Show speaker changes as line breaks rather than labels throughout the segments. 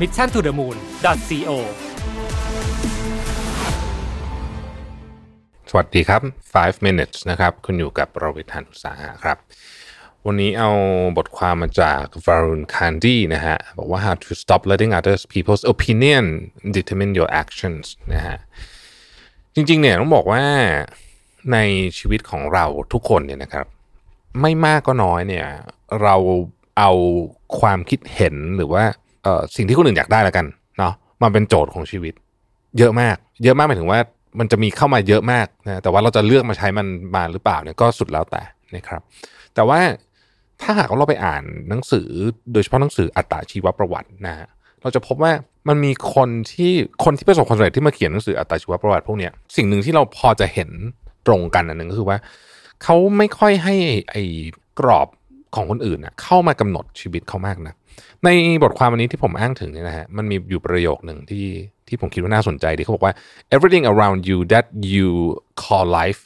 mission to the moon co
สวัสดีครับ 5 minutes นะครับ คุณอยู่กับโรบิทานอุตสาหะครับ วันนี้เอาบทความมาจาก Varun Kandi นะฮะ บอกว่า how to stop letting others people's opinion determine your actions นะฮะ จริง ๆ เนี่ยต้องบอกว่าในชีวิตของเราทุกคนเนี่ยนะครับ ไม่มากก็น้อยเนี่ย เราเอาความคิดเห็นหรือว่า สิ่งที่คนอื่นอยากได้แล้วกันเนาะมาเป็นโจทย์ของชีวิต เยอะมาก เยอะมากหมายถึงว่ามันจะมีเข้ามาเยอะมากนะแต่ว่าเราจะเลือกมาใช้มันมาหรือเปล่าเนี่ยก็สุดแล้วแต่นะครับ แต่ว่าถ้าหากเราไปอ่านหนังสือโดยเฉพาะหนังสืออัตชีวประวัตินะฮะเราจะพบว่ามันมีคนที่คนที่ประสบความสำเร็จที่มาเขียนหนังสืออัตชีวประวัติพวกเนี้ยสิ่งหนึ่งที่เราพอจะเห็นตรงกันอันหนึ่งก็คือว่า เขาไม่ค่อยให้ไอ้กรอบ ของคนอื่นนะเข้ามากำหนดชีวิตเขามากนะในบทความวันนี้ที่ผมอ้างถึงเนี่ยนะฮะมันมีอยู่ประโยคหนึ่งที่ที่ผมคิดว่าน่าสนใจดีเขาบอกว่า everything around you that you call life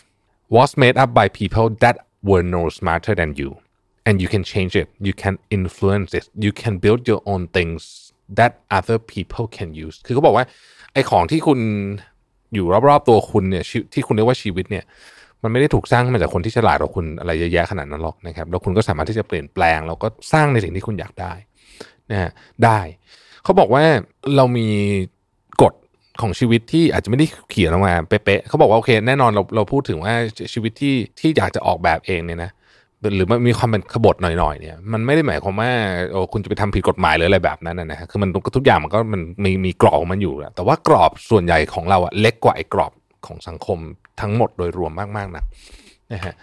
was made up by people that were no smarter than you and you can change it you can influence it you can build your own things that other people can use คือเขาบอกว่าไอ้ของที่คุณอยู่รอบๆตัวคุณเนี่ยที่คุณเรียกว่าชีวิตเนี่ย มันไม่ได้ถูกสร้างขึ้นมาจากคนที่ฉลาดกว่าคุณอะไรเยอะแยะขนาดนั้นหรอกนะครับแล้วคุณก็สามารถที่จะเปลี่ยนแปลง แล้วก็สร้างในสิ่งที่คุณอยากได้นะฮะได้เขาบอกว่าเรามีกฎของชีวิตที่อาจจะไม่ได้เขียนออกมาเป๊ะๆเขาบอกว่าโอเคแน่นอนเราเราพูดถึงว่าชีวิตที่ที่อยากจะออกแบบเองเนี่ยนะหรือมันมีความเป็นขบฏหน่อยๆเนี่ยมันไม่ได้หมายความว่าโอ้คุณจะไปทำผิดกฎหมายหรืออะไรแบบนั้นนะฮะคือมันทุกอย่างมันก็มันมีมีกรอบมันอยู่แหละแต่ว่ากรอบส่วนใหญ่ของเราอะเล็กกว่าไอ้กรอบ ของสังคมทั้งหมดโดยรวมมากๆนะนะฮะ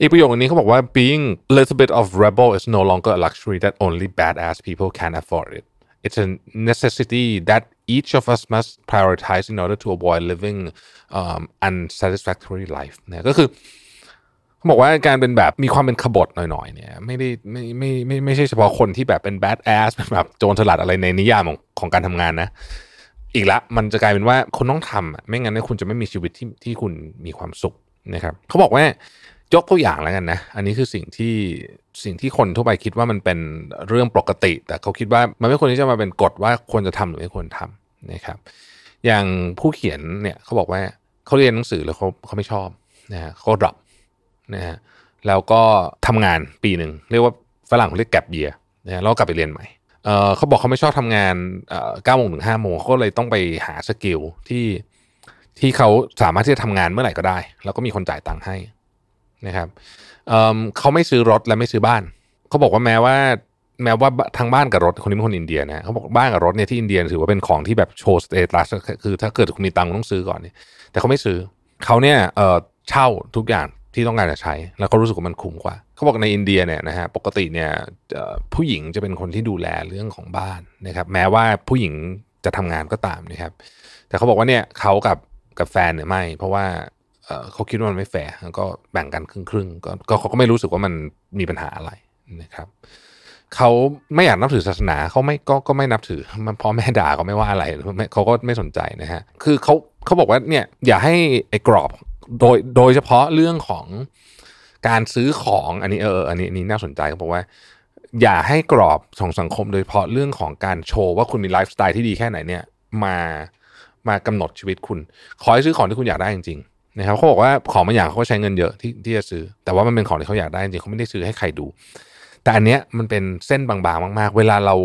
อีกประโยคนึงเขาบอกว่า being a little bit of rebel is no longer a luxury that only badass people can afford it it's a necessity that each of us must prioritize in order to avoid living um, unsatisfactory life นะก็คือเขาบอกว่าการเป็นแบบมีความเป็นขบฏหน่อยๆเนี่ยไม่ได้ไม่ไม่ไม่ไม่ใช่เฉพาะคนที่แบบเป็น bad ass เป็นแบบโจรสลัดอะไรในนิยามของของการทำงานนะ อีกละมันจะกลายเป็นว่าคุณต้องทำไม่งั้นคุณจะไม่มีชีวิตที่ที่คุณมีความสุขนะครับเขาบอกว่ายกตัวอย่างแล้วกันนะ อันนี้คือสิ่งที่สิ่งที่คนทั่วไปคิดว่ามันเป็นเรื่องปกติ แต่เขาคิดว่ามันไม่ควรที่จะมาเป็นกฎว่าควรจะทำหรือไม่ควรทำนะครับ อย่างผู้เขียนเนี่ยเขาบอกว่าเขาเรียนหนังสือแล้วเขาเขาไม่ชอบนะฮะเขา drop นะฮะแล้วก็ทำงานปีหนึ่งเรียกว่าฝรั่งเขาเรียกแกลบเยียนะฮะแล้วกลับไปเรียนใหม่ เขาบอกเขาไม่ชอบทำงานเก้าโมงถึงห้าโมงเขาเลยต้องไปหา skill ที่ที่เขาสามารถที่จะทำงานเมื่อไหร่ก็ได้ แล้วก็มีคนจ่ายตังค์ให้นะครับเเขาไม่ซื้อรถและไม่ซื้อบ้าน เขาบอกว่าแม้ว่า แม้ว่าทางบ้านกับรถคนนี้เป็นคนอินเดียนะเขาบอกบ้านกับรถเนี่ยที่อินเดียถือว่าเป็นของที่แบบโชว์ statusคือถ้าเกิดคุณมีตังค์ต้องซื้อก่อนเนี่ยแต่เขาไม่ซื้อเขาเนี่ยเช่าทุกอย่าง ที่ต้องการจะใช้ แล้วเขารู้สึกว่ามันคุ้มกว่า เขาบอกในอินเดียเนี่ยนะฮะปกติเนี่ยผู้หญิงจะเป็นคนที่ดูแลเรื่องของบ้านนะครับ แม้ว่าผู้หญิงจะทำงานก็ตามนะครับ แต่เขาบอกว่าเนี่ยเขากับกับแฟนเนี่ยไม่ เพราะว่าเขาคิดว่ามันไม่แฟร์ก็แบ่งกันครึ่งครึ่งก็เขาก็ไม่รู้สึกว่ามันมีปัญหาอะไรนะครับเขาไม่อยากนับถือศาสนาเขาไม่ก็ก็ไม่นับถือ มันพ่อแม่ด่าก็ไม่ว่าอะไรเขาก็ไม่สนใจนะฮะคือเขาเขาบอกว่าเนี่ยอย่าให้ไอ้กรอบ โดยโดยเฉพาะเรื่องของการซื้อของอันนี้เอออันนี้นี้น่าสนใจเขาบอกว่า อย่าให้กรอบของสังคมโดยเฉพาะเรื่องของการโชว์ว่าคุณมีไลฟ์สไตล์ที่ดีแค่ไหนเนี่ยมามากำหนดชีวิตคุณ ขอให้ซื้อของที่คุณอยากได้จริงๆนะครับเขาบอกว่าของบางอย่างเขาก็ใช้เงินเยอะที่ที่จะซื้อ แต่ว่ามันเป็นของที่เขาอยากได้จริงเขาไม่ได้ซื้อให้ใครดู แต่อันเนี้ยมันเป็นเส้นบางๆมาก ๆ เวลาเรา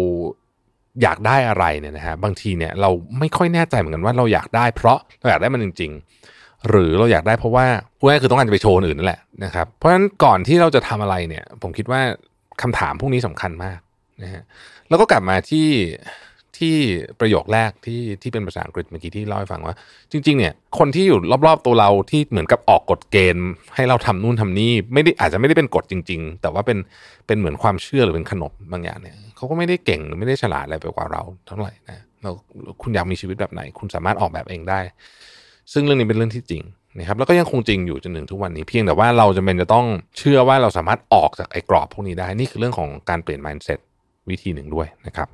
อยากได้อะไรเนี่ยนะฮะบางทีเนี่ยเราไม่ค่อยแน่ใจเหมือนกันว่าเราอยากได้เพราะเราอยากได้มันจริง ๆ หรือเราอยากได้เพราะว่าพูดง่ายคือต้องการจะไปโชว์อื่นนั่นแหละนะครับเพราะฉะนั้นก่อนที่เราจะทำอะไรเนี่ย ผมคิดว่าคำถามพวกนี้สำคัญมากนะฮะแล้วก็กลับมาที่ที่ประโยคแรกที่ที่เป็นภาษาอังกฤษเมื่อกี้ที่เล่าให้ฟังว่า จริง ๆ เนี่ย คนที่อยู่รอบๆตัวเราที่เหมือนกับออกกฎเกณฑ์ ให้เราทำนู่นทำนี่ไม่ได้อาจจะไม่ได้เป็นกฎจริง ๆ แต่ว่าเป็นเป็นเหมือนความเชื่อหรือเป็นขนบบางอย่างเนี่ยเขาก็ไม่ได้เก่งหรือไม่ได้ฉลาดอะไรไปกว่าเราเท่าไหร่นะเราคุณอยากมีชีวิตแบบไหน คุณสามารถออกแบบเองได้ ซึ่งเรื่องนี้เป็นเรื่องที่จริงนะครับแล้วก็ยังคงจริงอยู่จนถึงทุกวันนี้เพียงแต่ว่าเราจะเป็นจะต้องเชื่อว่าเราสามารถออกจากไอ้กรอบพวกนี้ได้นี่คือเรื่องของการเปลี่ยน mindset วิธีหนึ่งด้วยนะครับ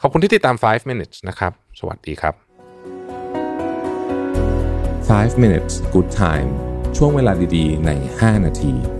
ขอบคุณที่ติดตาม 5 minutes นะครับ สวัสดีครับ
5 minutes good time ช่วงเวลาดีๆ ใน 5 นาที